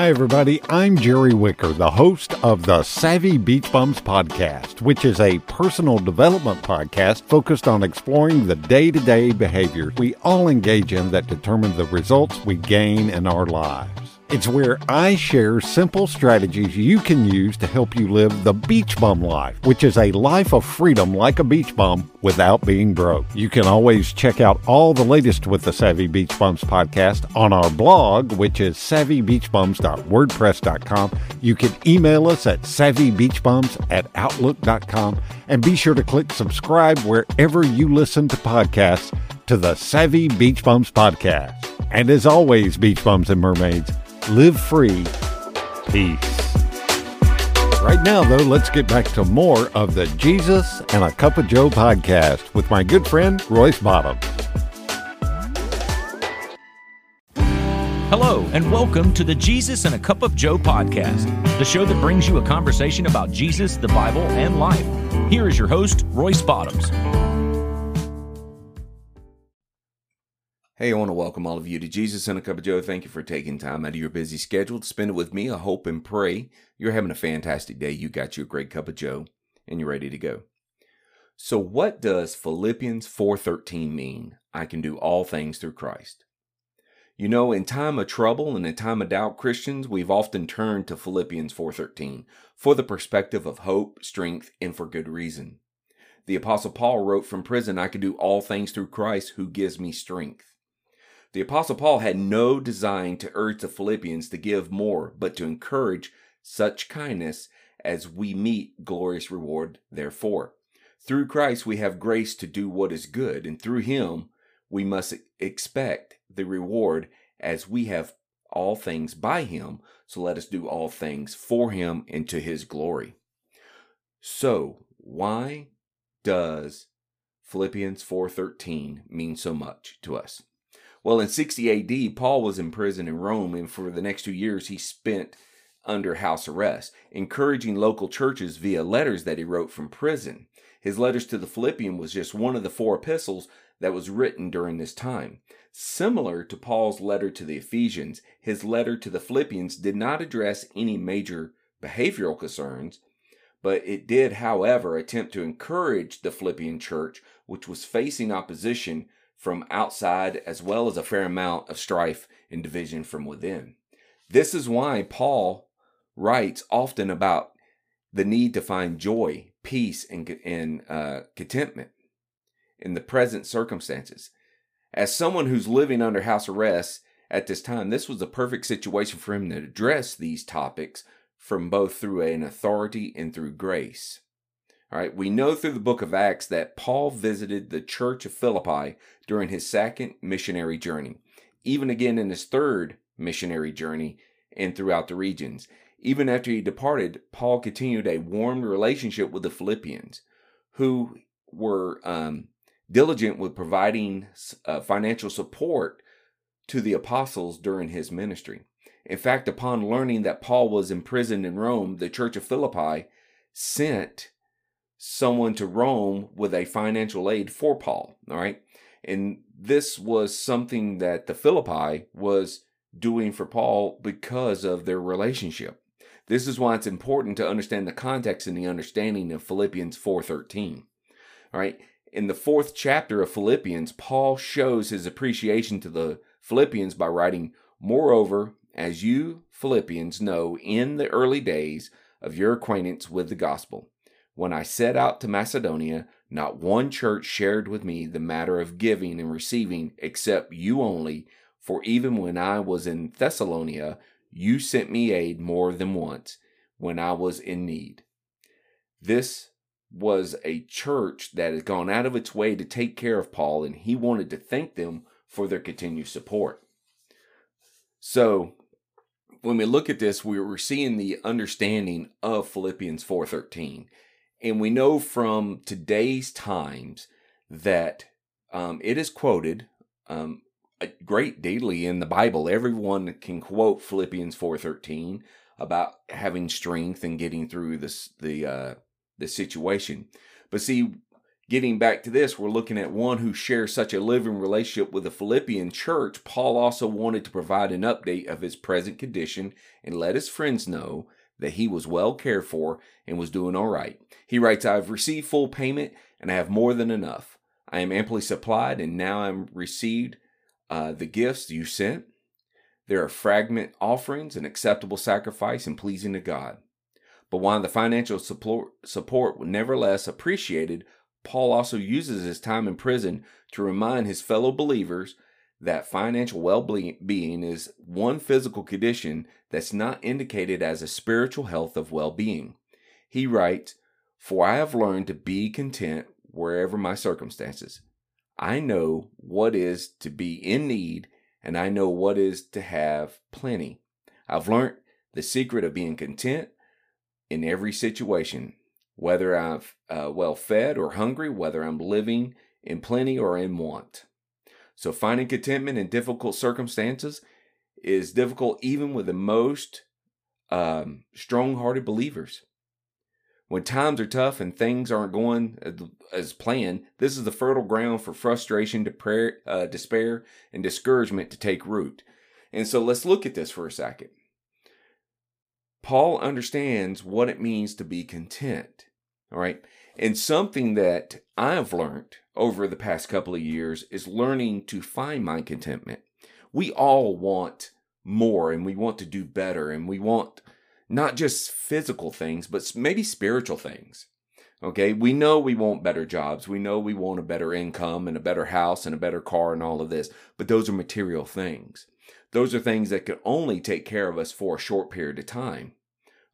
Hi, everybody. I'm Jerry Wicker, the host of the Savvy Beach Bums podcast, which is a personal development podcast focused on exploring the day to day behaviors we all engage in that determine the results we gain in our lives. It's where I share simple strategies you can use to help you live the beach bum life, which is a life of freedom like a beach bum without being broke. You can always check out all the latest with the Savvy Beach Bums podcast on our blog, which is savvybeachbums.wordpress.com. You can email us at savvybeachbums at outlook.com and be sure to click subscribe wherever you listen to podcasts to the Savvy Beach Bums podcast. And as always, beach bums and mermaids, live free. Peace. Right now, though, let's get back to more of the Jesus and a Cup of Joe podcast with my good friend Royce Bottoms. Hello, and welcome to the Jesus and a Cup of Joe podcast, the show that brings you a conversation about Jesus, the Bible, and life. Here is your host, Royce Bottoms. Hey, I want to welcome all of you to Jesus and a Cup of Joe. Thank you for taking time out of your busy schedule to spend it with me. I hope and pray you're having a fantastic day. You got your great cup of Joe and you're ready to go. So, what does Philippians 4:13 mean? I can do all things through Christ. You know, in time of trouble and in time of doubt, Christians, we've often turned to Philippians 4:13 for the perspective of hope, strength, and for good reason. The apostle Paul wrote from prison, I can do all things through Christ who gives me strength. The Apostle Paul had no design to urge the Philippians to give more, but to encourage such kindness as we meet glorious reward therefore. Through Christ we have grace to do what is good, and through him we must expect the reward as we have all things by him, so let us do all things for him and to his glory. So, why does Philippians 4:13 mean so much to us? Well, in 60 AD, Paul was in prison in Rome, and for the next two years, he spent under house arrest, encouraging local churches via letters that he wrote from prison. His letters to the Philippians was just one of the four epistles that was written during this time. Similar to Paul's letter to the Ephesians, his letter to the Philippians did not address any major behavioral concerns, but it did, however, attempt to encourage the Philippian church, which was facing opposition from outside as well as a fair amount of strife and division from within. This is why Paul writes often about the need to find joy, peace, and, and uh, contentment in the present circumstances. As someone who's living under house arrest at this time, this was the perfect situation for him to address these topics from both through an authority and through grace. All right, we know through the book of Acts that Paul visited the church of Philippi during his second missionary journey, even again in his third missionary journey and throughout the regions. Even after he departed, Paul continued a warm relationship with the Philippians, who were um, diligent with providing uh, financial support to the apostles during his ministry. In fact, upon learning that Paul was imprisoned in Rome, the church of Philippi sent someone to Rome with a financial aid for Paul. All right. And this was something that the Philippi was doing for Paul because of their relationship. This is why it's important to understand the context and the understanding of Philippians 4:13. All right. In the fourth chapter of Philippians, Paul shows his appreciation to the Philippians by writing, Moreover, as you Philippians know in the early days of your acquaintance with the gospel, when I set out to Macedonia, not one church shared with me the matter of giving and receiving except you only, for even when I was in Thessalonica, you sent me aid more than once when I was in need. This was a church that had gone out of its way to take care of Paul, and he wanted to thank them for their continued support. So, when we look at this, we are seeing the understanding of Philippians 4:13 and we know from today's times that um, it is quoted um, great daily in the Bible. Everyone can quote Philippians four thirteen about having strength and getting through this the uh, the situation. But see, Getting back to this, we're looking at one who shares such a living relationship with the Philippian church. Paul also wanted to provide an update of his present condition and let his friends know that he was well cared for and was doing all right. He writes, I have received full payment and I have more than enough. I am amply supplied and now I'm received uh, the gifts you sent. There are fragment offerings, an acceptable sacrifice, and pleasing to God. But while the financial support, support was nevertheless appreciated, Paul also uses his time in prison to remind his fellow believers that financial well being is one physical condition that's not indicated as a spiritual health of well being. He writes, For I have learned to be content wherever my circumstances. I know what is to be in need, and I know what is to have plenty. I've learned the secret of being content in every situation, whether I'm uh, well fed or hungry, whether I'm living in plenty or in want. So, finding contentment in difficult circumstances is difficult even with the most um, strong hearted believers. When times are tough and things aren't going as planned, this is the fertile ground for frustration, uh, despair, and discouragement to take root. And so let's look at this for a second. Paul understands what it means to be content. All right. And something that I've learned over the past couple of years is learning to find my contentment. We all want more and we want to do better and we want not just physical things, but maybe spiritual things. Okay, we know we want better jobs. We know we want a better income and a better house and a better car and all of this, but those are material things. Those are things that can only take care of us for a short period of time.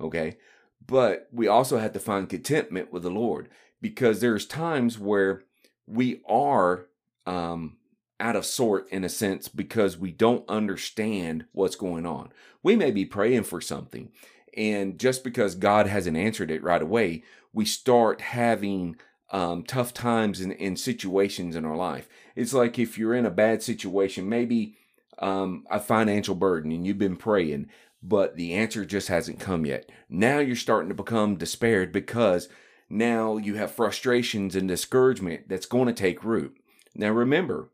Okay, but we also have to find contentment with the Lord because there's times where we are um, out of sort in a sense because we don't understand what's going on. We may be praying for something and just because God hasn't answered it right away, we start having um, tough times in situations in our life. It's like if you're in a bad situation, maybe um, a financial burden, and you've been praying, but the answer just hasn't come yet. Now you're starting to become despaired because now you have frustrations and discouragement that's going to take root. Now remember,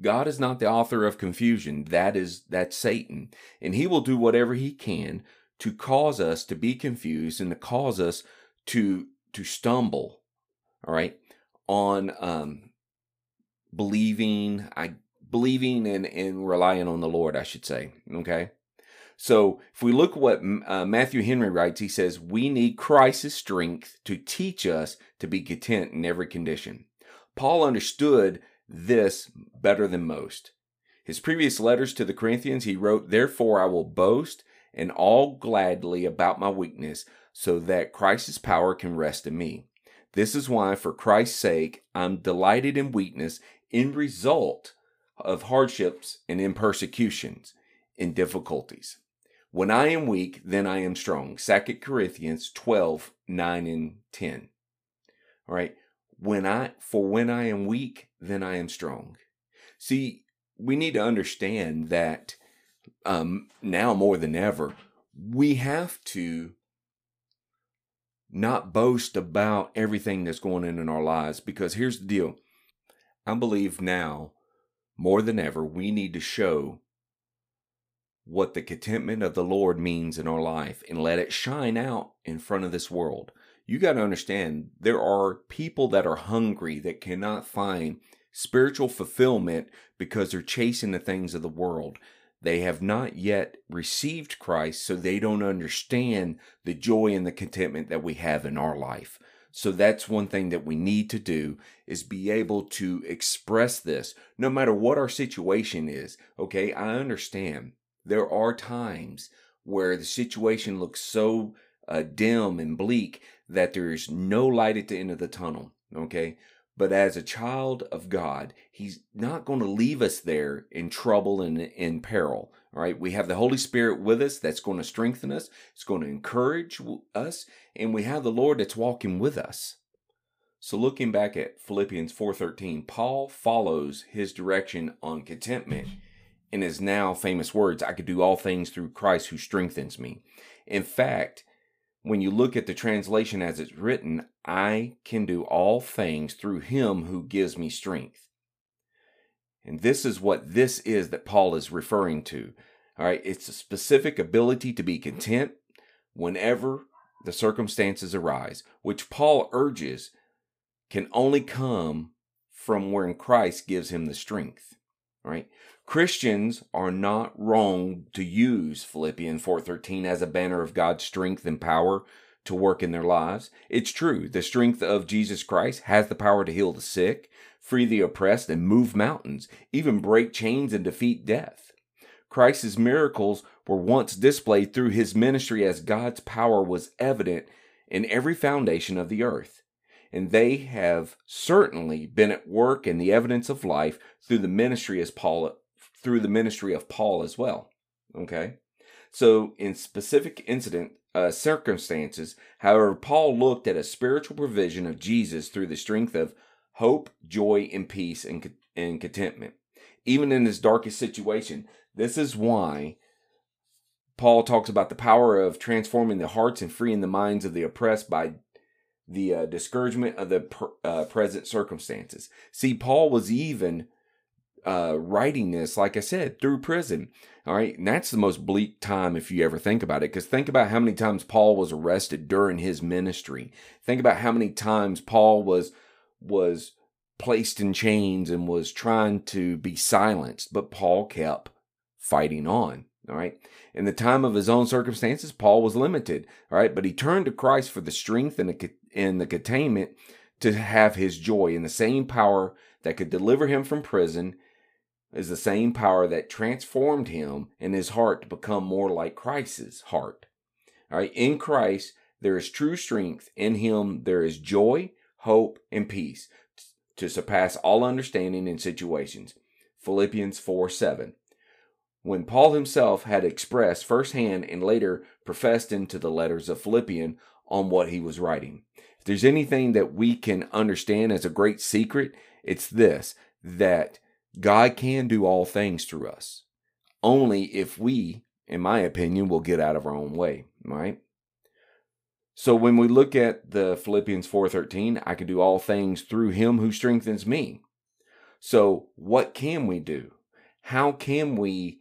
God is not the author of confusion. That is that's Satan, and he will do whatever he can to cause us to be confused and to cause us to to stumble all right on um believing i believing and and relying on the lord i should say okay so if we look at what uh, matthew henry writes he says we need christ's strength to teach us to be content in every condition paul understood this better than most his previous letters to the corinthians he wrote therefore i will boast and all gladly about my weakness, so that Christ's power can rest in me. This is why, for Christ's sake, I'm delighted in weakness, in result of hardships and in persecutions, in difficulties. When I am weak, then I am strong. 2 Corinthians 12, 9 and 10. All right. When I, for when I am weak, then I am strong. See, we need to understand that um, now more than ever, we have to not boast about everything that's going on in our lives because here's the deal. I believe now more than ever, we need to show what the contentment of the Lord means in our life and let it shine out in front of this world. You got to understand there are people that are hungry that cannot find spiritual fulfillment because they're chasing the things of the world. They have not yet received Christ, so they don't understand the joy and the contentment that we have in our life. So that's one thing that we need to do is be able to express this no matter what our situation is. Okay, I understand there are times where the situation looks so uh, dim and bleak that there's no light at the end of the tunnel. Okay, but as a child of God, He's not going to leave us there in trouble and in peril. All right. We have the Holy Spirit with us that's going to strengthen us, it's going to encourage us, and we have the Lord that's walking with us. So looking back at Philippians 4:13, Paul follows his direction on contentment in his now famous words, I could do all things through Christ who strengthens me. In fact, when you look at the translation as it's written, I can do all things through him who gives me strength. And this is what this is that Paul is referring to. All right, it's a specific ability to be content whenever the circumstances arise, which Paul urges can only come from when Christ gives him the strength. All right? Christians are not wrong to use Philippians 4:13 as a banner of God's strength and power to work in their lives. It's true. The strength of Jesus Christ has the power to heal the sick, free the oppressed and move mountains, even break chains and defeat death. Christ's miracles were once displayed through his ministry as God's power was evident in every foundation of the earth. And they have certainly been at work in the evidence of life through the ministry as Paul through the ministry of Paul as well. Okay? So in specific incident uh, circumstances, however, Paul looked at a spiritual provision of Jesus through the strength of hope, joy, and peace and, and contentment. Even in his darkest situation, this is why Paul talks about the power of transforming the hearts and freeing the minds of the oppressed by the uh, discouragement of the uh, present circumstances. See, Paul was even uh, writing this, like I said, through prison. All right. And that's the most bleak time if you ever think about it. Because think about how many times Paul was arrested during his ministry. Think about how many times Paul was was placed in chains and was trying to be silenced, but Paul kept fighting on. All right. In the time of his own circumstances, Paul was limited. All right. But he turned to Christ for the strength and the, and the containment to have his joy in the same power that could deliver him from prison is the same power that transformed him in his heart to become more like Christ's heart. All right. In Christ, there is true strength. In him, there is joy, hope, and peace to surpass all understanding in situations. Philippians 4 7 when Paul himself had expressed firsthand and later professed into the letters of Philippian on what he was writing. If there's anything that we can understand as a great secret, it's this that God can do all things through us. Only if we, in my opinion, will get out of our own way, right? So when we look at the Philippians 4:13, I can do all things through him who strengthens me. So what can we do? How can we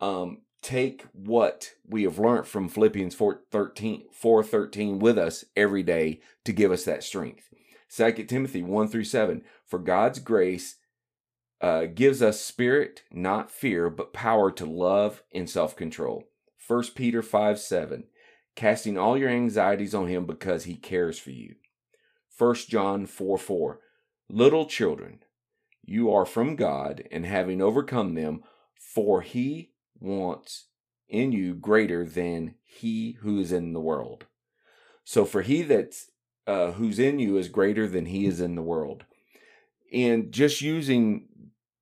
um, take what we have learned from Philippians 4 13, 4 13 with us every day to give us that strength. 2 Timothy 1 through 7. For God's grace uh, gives us spirit, not fear, but power to love and self control. 1 Peter 5 7. Casting all your anxieties on him because he cares for you. 1 John 4 4. Little children, you are from God, and having overcome them, for he wants in you greater than he who is in the world. So for he that's uh, who's in you is greater than he is in the world. And just using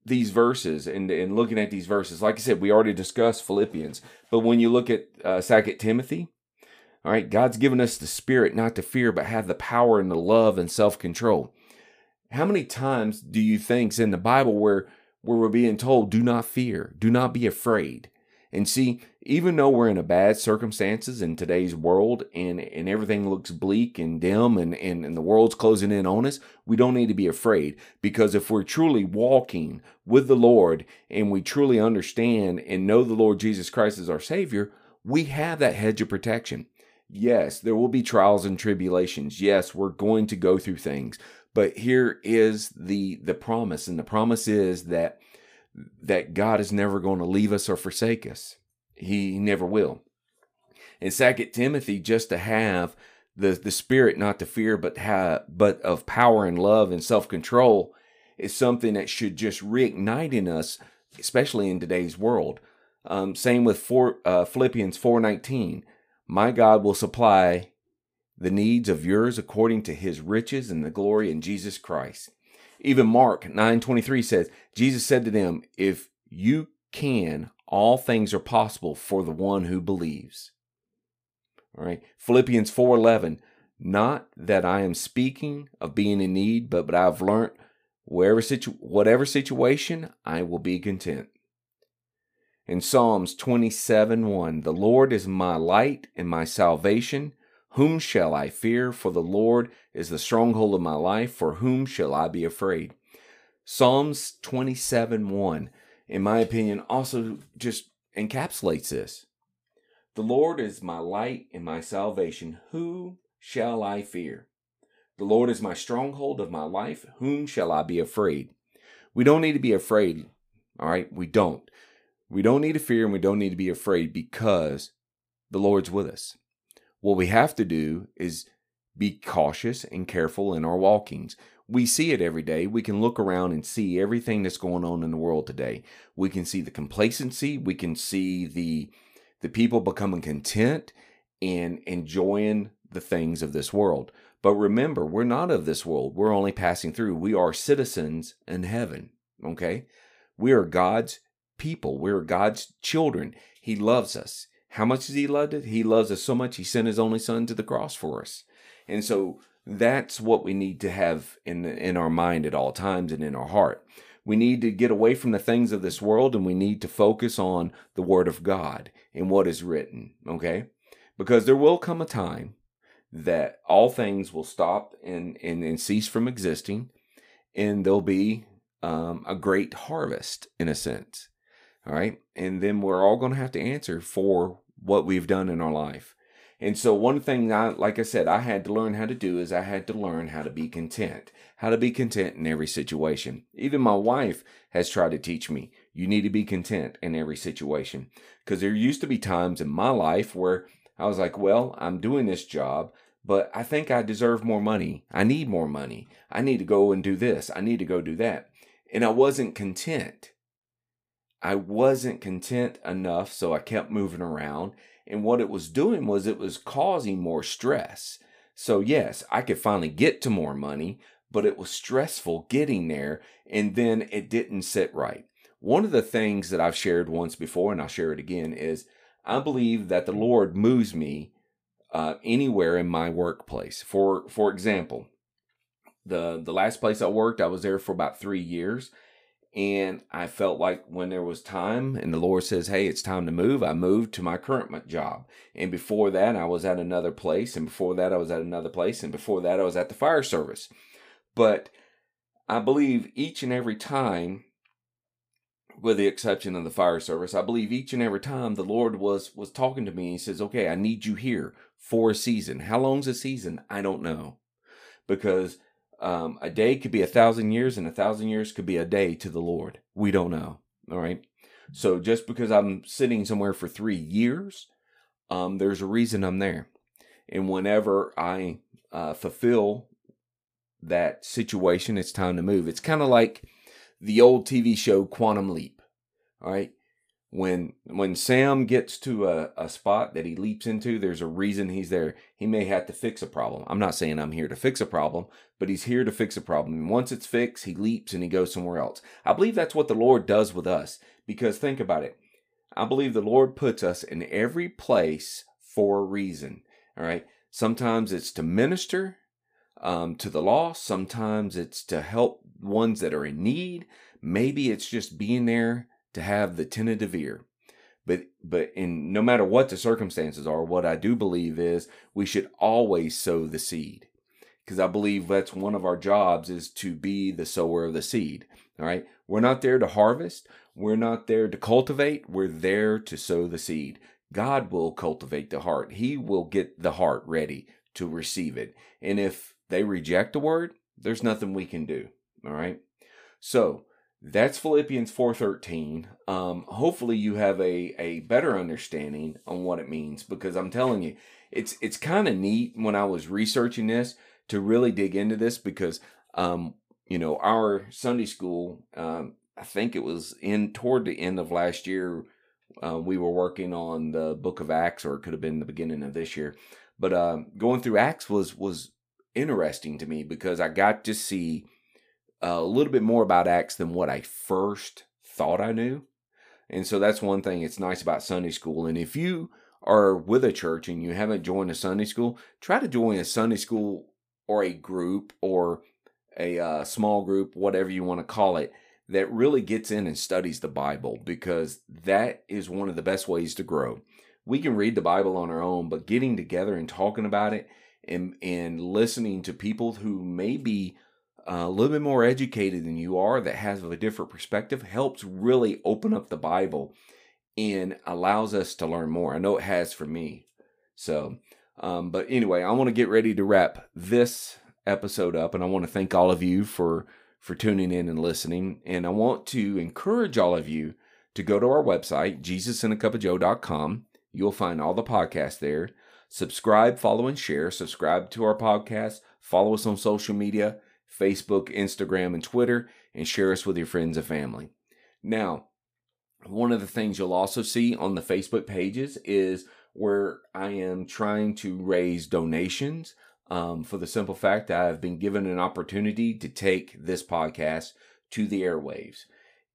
these verses and, and looking at these verses, like I said, we already discussed Philippians, but when you look at uh, Second Timothy, all right, God's given us the spirit not to fear, but have the power and the love and self control. How many times do you think's in the Bible where where we're being told, do not fear, do not be afraid. And see, even though we're in a bad circumstances in today's world and, and everything looks bleak and dim and, and, and the world's closing in on us, we don't need to be afraid because if we're truly walking with the Lord and we truly understand and know the Lord Jesus Christ as our Savior, we have that hedge of protection. Yes, there will be trials and tribulations. Yes, we're going to go through things. But here is the the promise, and the promise is that that God is never going to leave us or forsake us. He never will. In Second Timothy, just to have the the spirit not to fear, but but of power and love and self control, is something that should just reignite in us, especially in today's world. Um, same with four, uh, Philippians four nineteen. My God will supply the needs of yours according to his riches and the glory in Jesus Christ. Even Mark 9:23 says, Jesus said to them, "If you can, all things are possible for the one who believes." All right. Philippians 4:11, not that I am speaking of being in need, but but I've learned wherever situ- whatever situation, I will be content. In Psalms 27 1, the Lord is my light and my salvation. Whom shall I fear? For the Lord is the stronghold of my life. For whom shall I be afraid? Psalms 27 1, in my opinion, also just encapsulates this. The Lord is my light and my salvation. Who shall I fear? The Lord is my stronghold of my life. Whom shall I be afraid? We don't need to be afraid. All right. We don't. We don't need to fear and we don't need to be afraid because the Lord's with us. What we have to do is be cautious and careful in our walkings. We see it every day. We can look around and see everything that's going on in the world today. We can see the complacency. We can see the the people becoming content and enjoying the things of this world. But remember, we're not of this world. We're only passing through. We are citizens in heaven. Okay? We are God's people. We're God's children. He loves us. How much has He loved it? He loves us so much, He sent His only Son to the cross for us. And so that's what we need to have in, in our mind at all times and in our heart. We need to get away from the things of this world and we need to focus on the Word of God and what is written, okay? Because there will come a time that all things will stop and, and, and cease from existing, and there'll be um, a great harvest in a sense. All right. And then we're all going to have to answer for what we've done in our life. And so, one thing I, like I said, I had to learn how to do is I had to learn how to be content, how to be content in every situation. Even my wife has tried to teach me you need to be content in every situation. Because there used to be times in my life where I was like, well, I'm doing this job, but I think I deserve more money. I need more money. I need to go and do this. I need to go do that. And I wasn't content. I wasn't content enough, so I kept moving around. And what it was doing was it was causing more stress. So, yes, I could finally get to more money, but it was stressful getting there, and then it didn't sit right. One of the things that I've shared once before, and I'll share it again, is I believe that the Lord moves me uh, anywhere in my workplace. For for example, the the last place I worked, I was there for about three years, and I felt like when there was time and the Lord says, Hey, it's time to move, I moved to my current job. And before that, I was at another place. And before that, I was at another place. And before that, I was at the fire service. But I believe each and every time, with the exception of the fire service, I believe each and every time the Lord was was talking to me. He says, "Okay, I need you here for a season. How long's a season? I don't know, because um, a day could be a thousand years, and a thousand years could be a day to the Lord. We don't know. All right. So just because I'm sitting somewhere for three years, um, there's a reason I'm there. And whenever I uh, fulfill that situation, it's time to move. It's kind of like the old TV show Quantum Leap. All right when when Sam gets to a, a spot that he leaps into, there's a reason he's there. He may have to fix a problem. I'm not saying I'm here to fix a problem, but he's here to fix a problem. And once it's fixed, he leaps and he goes somewhere else. I believe that's what the Lord does with us. Because think about it. I believe the Lord puts us in every place for a reason. All right. Sometimes it's to minister um, to the lost. Sometimes it's to help ones that are in need. Maybe it's just being there to have the tentative ear. But but in no matter what the circumstances are, what I do believe is we should always sow the seed. Because I believe that's one of our jobs is to be the sower of the seed. All right. We're not there to harvest. We're not there to cultivate. We're there to sow the seed. God will cultivate the heart. He will get the heart ready to receive it. And if they reject the word, there's nothing we can do. All right. So that's Philippians 4:13. Um, hopefully you have a a better understanding on what it means because I'm telling you, it's it's kind of neat when I was researching this to really dig into this because um, you know, our Sunday school um, I think it was in toward the end of last year uh, we were working on the book of Acts or it could have been the beginning of this year. But uh, going through Acts was was interesting to me because I got to see a little bit more about Acts than what I first thought I knew. And so that's one thing it's nice about Sunday school. And if you are with a church and you haven't joined a Sunday school, try to join a Sunday school or a group or a uh, small group, whatever you want to call it, that really gets in and studies the Bible because that is one of the best ways to grow. we can read the Bible on our own, but getting together and talking about it and and listening to people who may be a little bit more educated than you are that has a different perspective helps really open up the Bible and allows us to learn more. I know it has for me. So, um, but anyway, I want to get ready to wrap this episode up, and I want to thank all of you for for tuning in and listening. And I want to encourage all of you to go to our website, jesusandacupofjoe.com. You'll find all the podcasts there. Subscribe, follow, and share. Subscribe to our podcast. Follow us on social media Facebook, Instagram, and Twitter, and share us with your friends and family. Now, one of the things you'll also see on the Facebook pages is where I am trying to raise donations um, for the simple fact that I've been given an opportunity to take this podcast to the airwaves.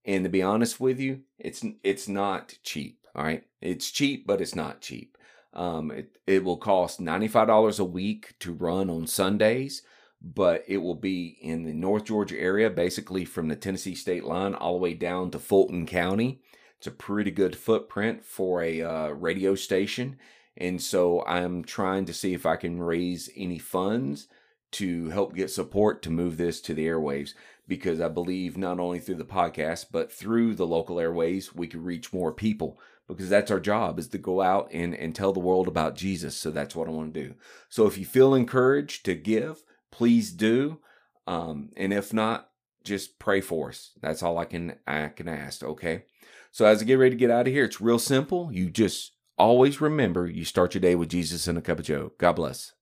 And to be honest with you, it's it's not cheap. All right, it's cheap, but it's not cheap. Um, it it will cost ninety five dollars a week to run on Sundays but it will be in the North Georgia area, basically from the Tennessee state line all the way down to Fulton County. It's a pretty good footprint for a uh, radio station. And so I'm trying to see if I can raise any funds to help get support to move this to the airwaves because I believe not only through the podcast, but through the local airways, we can reach more people because that's our job is to go out and, and tell the world about Jesus. So that's what I want to do. So if you feel encouraged to give, please do. Um, and if not, just pray for us. That's all I can I can ask. Okay. So as I get ready to get out of here, it's real simple. You just always remember you start your day with Jesus and a cup of Joe. God bless.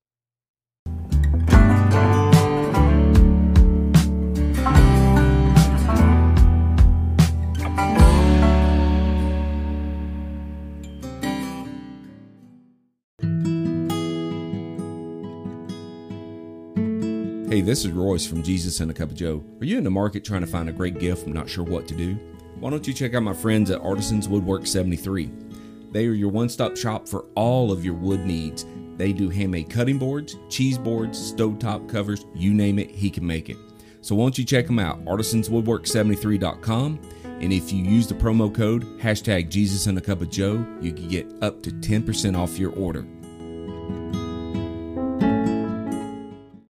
Hey, this is Royce from Jesus and a Cup of Joe. Are you in the market trying to find a great gift and not sure what to do? Why don't you check out my friends at Artisans Woodwork 73? They are your one stop shop for all of your wood needs. They do handmade cutting boards, cheese boards, stovetop covers, you name it, he can make it. So why don't you check them out, artisanswoodwork73.com. And if you use the promo code hashtag Jesus and a Cup of Joe, you can get up to 10% off your order.